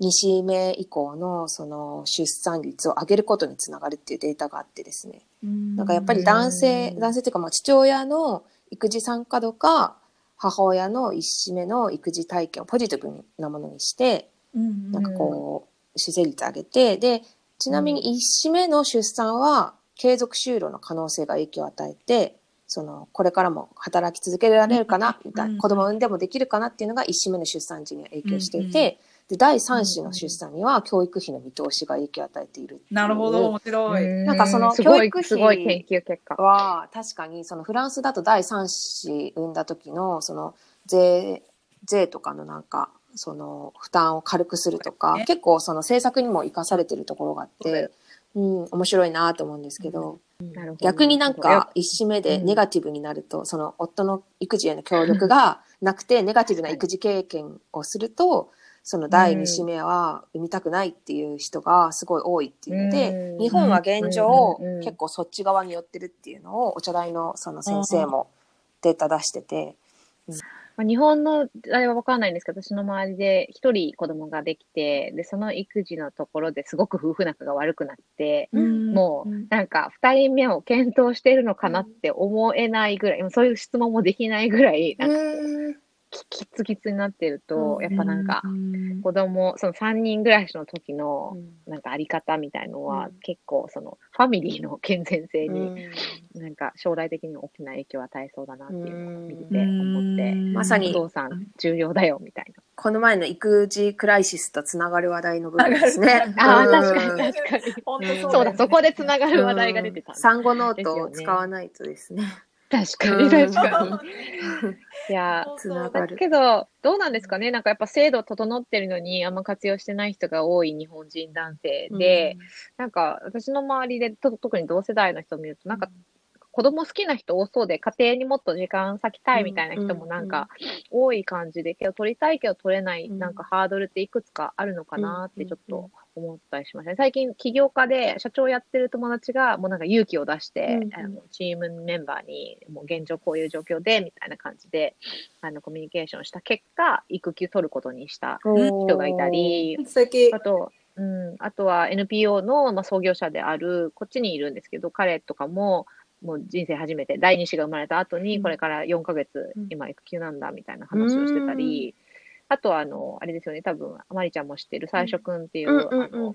2子目以降のその出産率を上げることにつながるっていうデータがあってですね。なんかやっぱり男性、うん男性っていうかまあ父親の育児参加度か母親の1子目の育児体験をポジティブなものにして、なんかこう、出生率上げて、で、ちなみに1子目の出産は継続就労の可能性が影響を与えて、その、これからも働き続けられるかな、みたいうん。な、子供を産んでもできるかなっていうのが1子目の出産時には影響していて、で、第3子の出産には教育費の見通しが影響を与えているなるほど、面白い。なんかその教育費すごい研究結果。は確かにそのフランスだと第3子産んだ時のその税税とかのなんかその負担を軽くするとか、ね結構その政策にも生かされてるところがあって、うん、面白いなと思うんですけど、なるほど。逆になんか一子目でネガティブになると、その夫の育児への協力が なくてネガティブな育児経験をすするとその第二子目は産みたくないっていう人がすごい多いっていうので、うん。日本は現状、うん。結構そっち側に寄ってるっていうのをお茶大のその先生もデータ出してて、まあ、日本のあれは分かんないんですけど、私の周りで一人子供ができて、で、その育児のところですごく夫婦仲が悪くなって、もう、なんか、二人目を検討してるのかなって思えないぐらい、もうそういう質問もできないぐらい、なんか、ききつきつになってると、やっぱなんか、子供、その三人暮らしの時の、なんかあり方みたいのは、うん結構その、ファミリーの健全性に、うんなんか将来的に大きな影響を与えそうだなっていうのを見て思って、まさにお父さん重要だよみたいこの前の育児クライシスとつながる話題の部分ですね。な。ああ、うん確かに確かに。そうだ、そこでつながる話題が出てた。産後ノートを使わないとですね。確かに確かに。いや、つながだる。けど、どうなんですかね？なんかやっぱ制度整ってるのにあんま活用してない人が多い日本人男性で、なんか私の周りでと特に同世代の人を見ると、なんか子供好きな人多そうで、家庭にもっと時間割きたいみたいな人もなんか多い感じで、けど取りたいけど取れない、うん。なんかハードルっていくつかあるのかなってちょっうんうん。と思ったりしましたね。最近起業家で社長やってる友達がもうなんか勇気を出して、うんあのチームメンバーにもう現状こういう状況でみたいな感じであのコミュニケーションした結果、育休取ることにした人がいたり、あと、うん、あとは NPO の、まあ、創業者である、こっちにいるんですけど、彼とかも、もう人生初めて、第二子が生まれた後に、うん。これから4ヶ月、うん今育休なんだ、みたいな話をしてたり、あとは、あの、あれですよね、多分、まりちゃんも知ってる、最初くんっていう、うん。うんうん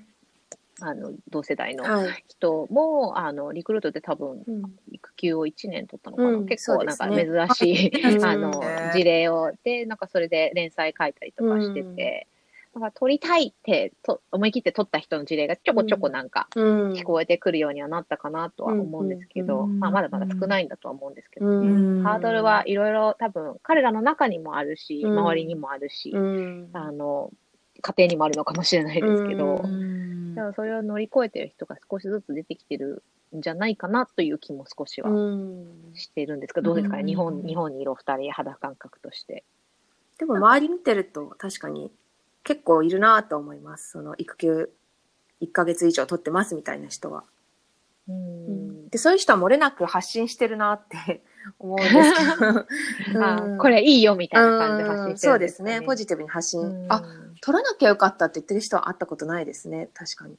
あの、あの、同世代のはい。人も、あの、リクルートで多分、うん育休を1年取ったのかな、うん結構なんか珍しい、うん。あのね事例をでなんかそれで連載書いたりとかしてて、なんか取りたいってと思い切って取った人の事例がちょこちょこなんかうん。聞こえてくるようにはなったかなとは思うんですけど、うんまあ、まだまだ少ないんだとは思うんですけど、うん。ハードルはいろいろ多分彼らの中にもあるし、うん。周りにもあるし、うん。あの家庭にもあるのかもしれないですけど、うん。だからそれを乗り越えてる人が少しずつ出てきてるんじゃないかなという気も少しはうん。してるんですけど、どうですかね、うん。日本日本にいるお二人肌感覚として。でも周り見てると確かに結構いるなと思います。その育休1ヶ月以上取ってますみたいな人は。うんで、そういう人は漏れなく発信してるなって 思うんですけど。あうんこれいいよみたいな感じで発信してそるうんですね。ポジジティブに発信。うんあ、取らなきゃよかったって言ってる人は会ったことないですね。確かに。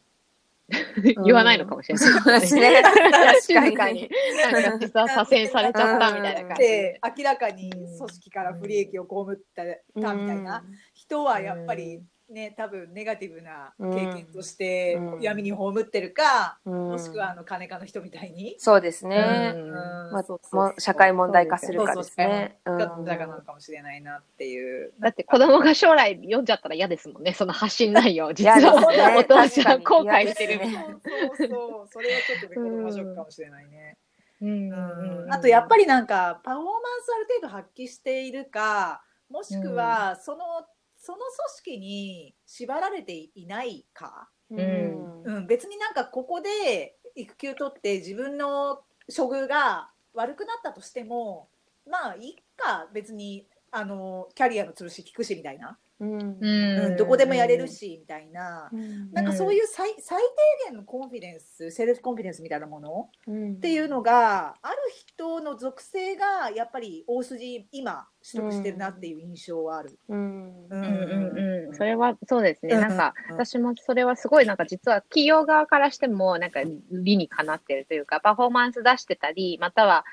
言わないのかもしれない、そうですね。確静かに。なんか実は左遷されちゃったみたいな感じでで。明らかに組織から不利益を被ったたみたいな人はやっぱりね多分ネガティブな経験としてうん。闇に葬ってるか、うん。もしくはあの金家の人みたいに、そうですね。うん。まあ社会問題化するかですね。そうそうう。ん。だからなのかもしれないなっていう。だって子供が将来読んじゃったら嫌ですもんね、その発信内容。実は。お父さん後悔してるみたいな。そうそうそう。それはちょっとね子供がショックかもしれないね。うん。うん。あとやっぱりなんかパフォーマンスある程度発揮しているかもしくはその、その組織に縛られていないか、うん。うん、別になんかここで育休取って自分の処遇が悪くなったとしてもまあいいか。別にあのキャリアの吊るし聞くしみたいな、うん。ううんんどこでもやれるしみたいな、うん。なんかそういう最最低限のコンフィデンスセルフコンフィデンスみたいなものうん。っていうのがある人の属性がやっぱり大筋今取得してるなっていう印象はある。うん。ううんうんうん、それはそうですね、うんなんかうん私もそれはすごいなんか実は企業側からしてもなんか理にかなってるというかパフォーマンス出してたりまたは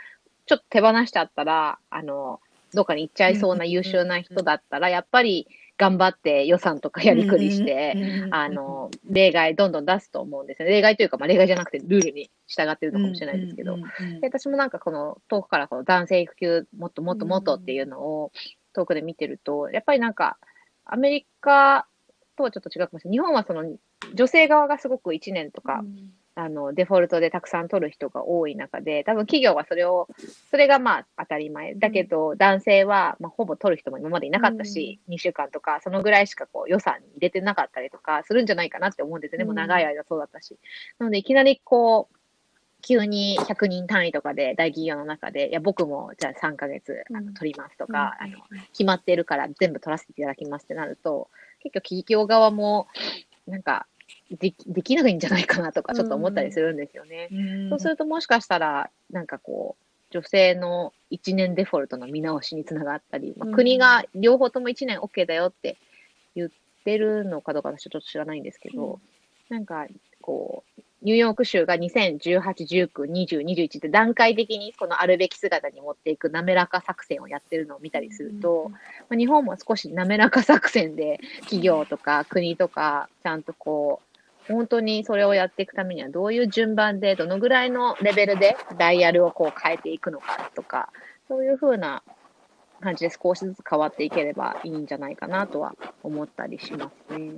ちょっと手放しちゃったらあのどっかに行っちゃいそうな優秀な人だったらやっぱり頑張って予算とかやりくりして、あの例外どんどん出すと思うんですよね。例外というか、まあ、例外じゃなくてルールに従ってるのかもしれないですけど、私もなんかこの遠くからこの男性育休もっともっともっとっていうのを遠くで見てると、やっぱりなんかアメリカとはちょっと違うかもしれない。日本はその女性側がすごく1年とか、あのデフォルトでたくさん取る人が多い中で、多分企業はそれを、それがまあ当たり前。だけど男性はまあほぼ取る人も今までいなかったし、2週間とかそのぐらいしかこう予算に入れてなかったりとかするんじゃないかなって思うんですよね。もう長い間そうだったし。なのでいきなりこう、急に100人単位とかで大企業の中で、いや、僕もじゃあ3ヶ月あのうん取りますとか、うんあの、決まってるから全部取らせていただきますってなると、結構企業側も、なんか、できできないんじゃないかなとかちょっと思ったりするんですよね。うん。そうするともしかしたら、なんかこう、女性の1年デフォルトの見直しにつながったり、まあ、うん。国が両方とも1年 OK だよって言ってるのかどうか私はちょっと知らないんですけど、なんかこう、ニューヨーク州が2018、19、20、21って段階的にこのあるべき姿に持っていく滑らか作戦をやってるのを見たりすると、まあ、日本も少し滑らか作戦で企業とか国とかちゃんとこう本当にそれをやっていくためにはどういう順番でどのぐらいのレベルでダイヤルをこう変えていくのかとかそういうふうな感じで少しずつ変わっていければいいんじゃないかなとは思ったりしますね。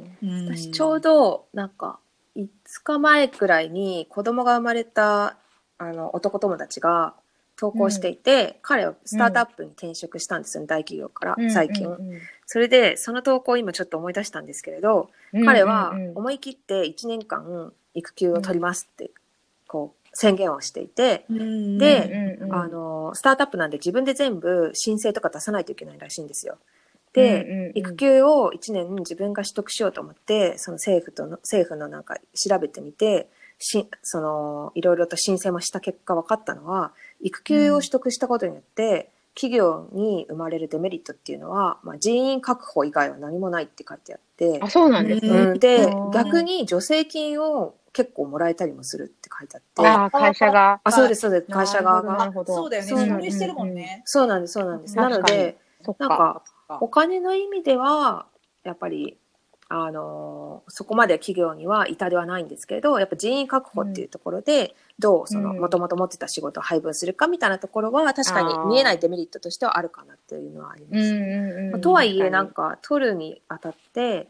私ちょうどなんか5日前くらいに子供が生まれたあの男友達が投稿していて、彼はスタートアップに転職したんですよね、大企業から最近、うんそれでその投稿を今ちょっと思い出したんですけれど、うん彼は思い切って1年間育休を取りますってこう宣言をしていて、であのスタートアップなんで自分で全部申請とか出さないといけないらしいんですよ。で、育休を1年自分が取得しようと思ってその政府との政府のなんか調べてみてしそのいろいろと申請もした結果分かったのは育休を取得したことによって、企業に生まれるデメリットっていうのは、まあ、人員確保以外は何もないって書いてあってあ、そうなんですね。うん、でうん。逆に助成金を結構もらえたりもするって書いてあって。ああ、会社が。あそうですそうです。会社側が。なるほどそうだよね。してるもんね。そうなんですそうなんです。なのでなんかあお金の意味ではやっぱりあのそこまで企業には至りはないんですけれどやっぱ人員確保っていうところで、どうそのうん。もともと持ってた仕事を配分するかみたいなところは確かに見えないデメリットとしてはあるかなっていうのはあります。まあとはいえなんか取るにあたって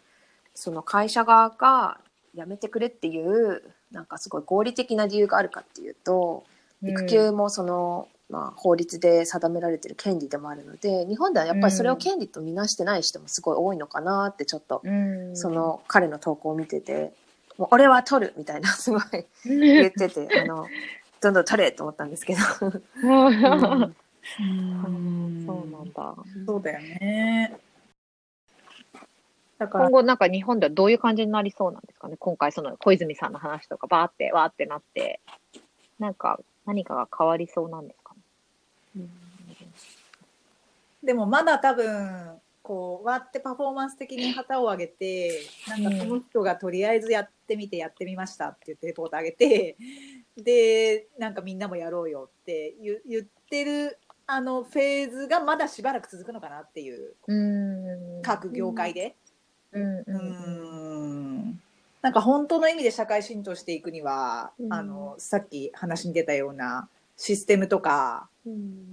その会社側が辞めてくれっていうなんかすごい合理的な理由があるかっていうと育休もその、まあ、法律で定められてる権利でもあるので日本ではやっぱりそれを権利とみなしてない人もすごい多いのかなってちょっと、うん。その彼の投稿を見てて「もう俺は取る」みたいなすごい言ってて あのどんどん取れと思ったんですけど。うん。うん。そうなんだ。そうだよね。だから。今後なんか日本ではどういう感じになりそうなんですかね？今回その小泉さんの話とかバーってわーってなって、なんか何かが変わりそうなんですか？ねでもまだ多分こうわってパフォーマンス的に旗を上げてなんかその人がとりあえずやってみてやってみましたって言ってレポート上げてでなんかみんなもやろうよって言言ってるあのフェーズがまだしばらく続くのかなっていううん。各業界で。ううん。なんか本当の意味で社会浸透していくには、うん。あのさっき話に出たようなシステムとかうん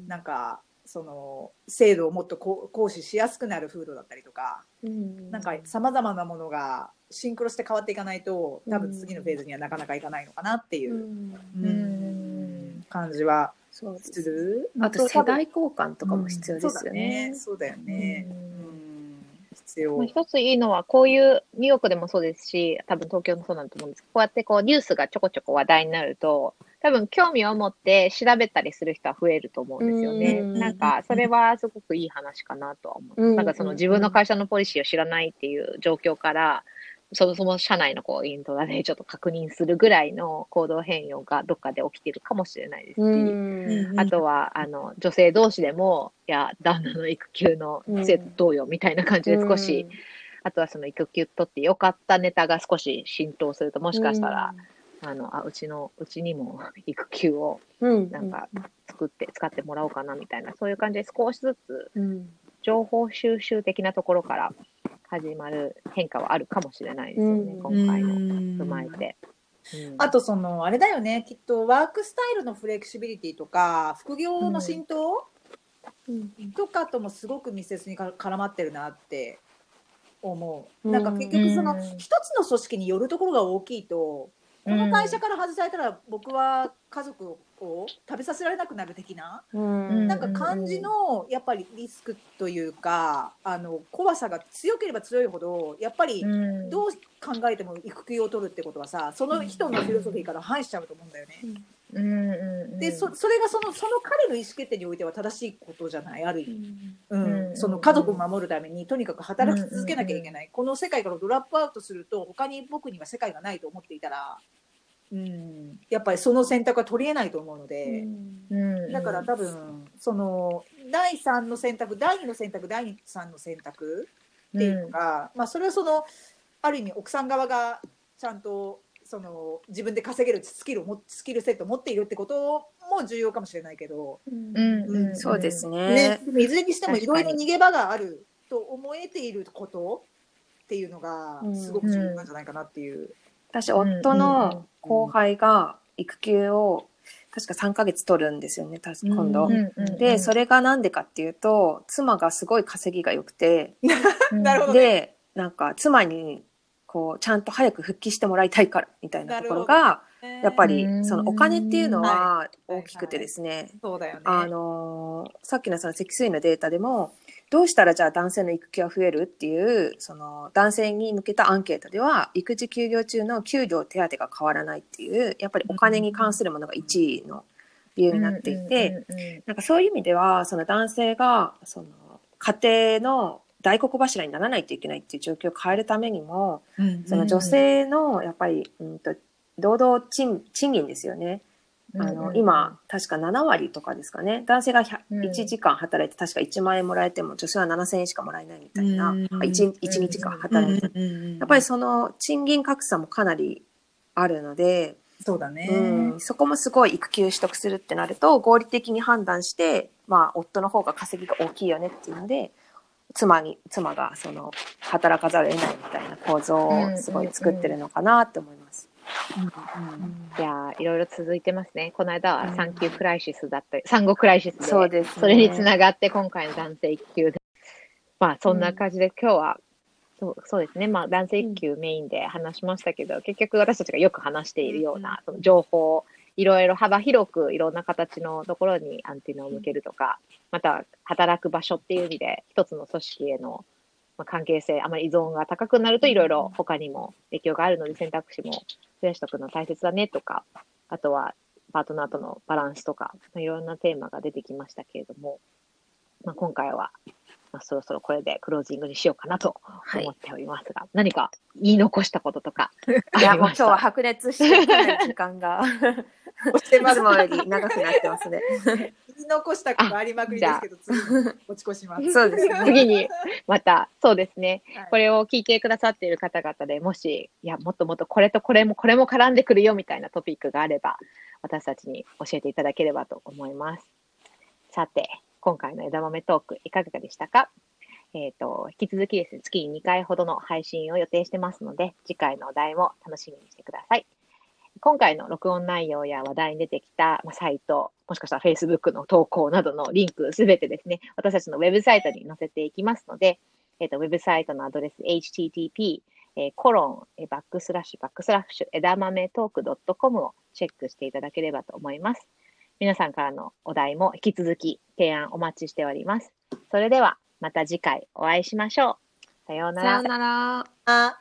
なんかその制度をもっとこう行使しやすくなる風土だったりとか、うんなんかさまざまなものがシンクロして変わっていかないと多分次のフェーズにはなかなかいかないのかなっていうう、んうん感じはすする。あと世代交換とかも必要ですよねね。。そうだよね。ううんん、必要まあ、。一ついいのは、こういうニューヨークでもそうですし、多分東京もそうなんだと思うんですけど、こうやってこうニュースがちょこちょこ話題になると、多分興味を持って調べたりする人は増えると思うんですよね。うん。なんか、それはすごくいい話かなとは思う。うん。なんかその自分の会社のポリシーを知らないっていう状況から、そもそも社内のこうイントラでちょっと確認するぐらいの行動変容がどっかで起きてるかもしれないですし、うん。あとは、あの、女性同士でも、いや、旦那の育休の制度どうよみたいな感じで少し、あとはその育休取ってよかったネタが少し浸透すると、もしかしたら、あの、あ、うちの、うちにも育休をうん。なんか作って、使ってもらおうかなみたいな、そういう感じで少しずつうん情報収集的なところから始まる変化はあるかもしれないですよね、うん。今回のうん。踏まえて。うん。あとそのあれだよねきっとワークスタイルのフレキシビリティとか副業の浸透？とかともすごく密接にか絡まってるなって思う。なんか結局そのうん。一つの組織によるところが大きいとこの会社から外されたら僕は家族を食べさせられなくなる的なうん。なんか感じのやっぱりリスクというかあの怖さが強ければ強いほどやっぱりうん。どう考えても育休を取るってことはさその人のフィロソフィーから反しちゃうと思うんだよね。うんうんうん。でそそれがそのその彼の意思決定においては正しいことじゃないある意味、うん。うん。その家族を守るためにとにかく働き続けなきゃいけない、この世界からドラップアウトすると他に僕には世界がないと思っていたら、うん、やっぱりその選択は取りえないと思うので。うん。だから多分その第3の選択第2の選択第3の選択っていうのが、まあ、それはそのある意味奥さん側がちゃんとその自分で稼げるスキルをもスキルセットを持っているってことも重要かもしれないけど、うん。うんうん。そうですね。ね。いずれにしてもいろいろ逃げ場があると思えていることっていうのがうん。すごく重要なんじゃないかなっていう。私、夫の後輩が育休を確か3ヶ月取るんですよね、確か今度。う。うんうん。で、それがなんでかっていうと、妻がすごい稼ぎが良くて、なるほどね。で、なんか妻に、こう、ちゃんと早く復帰してもらいたいから、みたいなところが、やっぱりう、ん。そのお金っていうのははい。大きくてですね、そうだよね。あのーさっきのその積水のデータでも、どうしたらじゃあ男性の育休が増えるっていう、その男性に向けたアンケートでは、育児休業中の給料手当が変わらないっていう、やっぱりお金に関するものが1位の理由になっていて、なんかそういう意味では、その男性が、その家庭の大黒柱にならないといけないっていう状況を変えるためにも、その女性のやっぱり、うんと、労働賃賃金ですよね。あの、今、確か7割とかですかね。男性が100うん。1時間働いて確か1万円もらえても、女性は7000円しかもらえないみたいな、うん。あ 1, 1日か働いて。やっぱりその賃金格差もかなりあるので、そうだね。うん、そこもすごい育休取得するってなると、合理的に判断して、まあ、夫の方が稼ぎが大きいよねっていうので、妻に、妻がその、働かざるを得ないみたいな構造をすごい作ってるのかなって思います。いやーいろいろ続いてますね。この間は産休クライシスだったり、産後クライシスで、そうですねそれにつながって今回の男性育休で。まあそんな感じで今日は、そうそうですね。まあ男性育休メインで話しましたけど、結局私たちがよく話しているような、その情報、いろいろ幅広くいろんな形のところにアンテナを向けるとか、また働く場所っていう意味で一つの組織へのまあ関係性、あまり依存が高くなるといろいろ他にも影響があるので選択肢も増やしておくの大切だねとか、あとはパートナーとのバランスとか、まあいろんなテーマが出てきましたけれども、まあ、今回は、まあ、そろそろこれでクロージングにしようかなとはい。思っておりますが、何か言い残したこととかあいや、もう今りました？日は白熱して時間が、していつもより長くなってますね。言い残したことありまくりですけど、次に持ち越します。そうですね。次にまた、そうですね、はいこれを聞いてくださっている方々でもし、いや、もっともっとこれとこれもこれも絡んでくるよみたいなトピックがあれば、私たちに教えていただければと思います。さて、今回の枝豆トークいかがでしたか？えっ、と、引き続きですね、月に2回ほどの配信を予定してますので、次回のお題も楽しみにしてください。今回の録音内容や話題に出てきた、まあ、サイト、もしかしたら Facebook の投稿などのリンクすべてですね、私たちのウェブサイトに載せていきますので、えっ、と、ウェブサイトのアドレス http えーコロン、えーバックスラッシュ、バックスラッシュ、枝豆トーク .com をチェックしていただければと思います。皆さんからのお題も引き続き提案お待ちしております。それではまた次回お会いしましょう。さようならさよう。なら。あ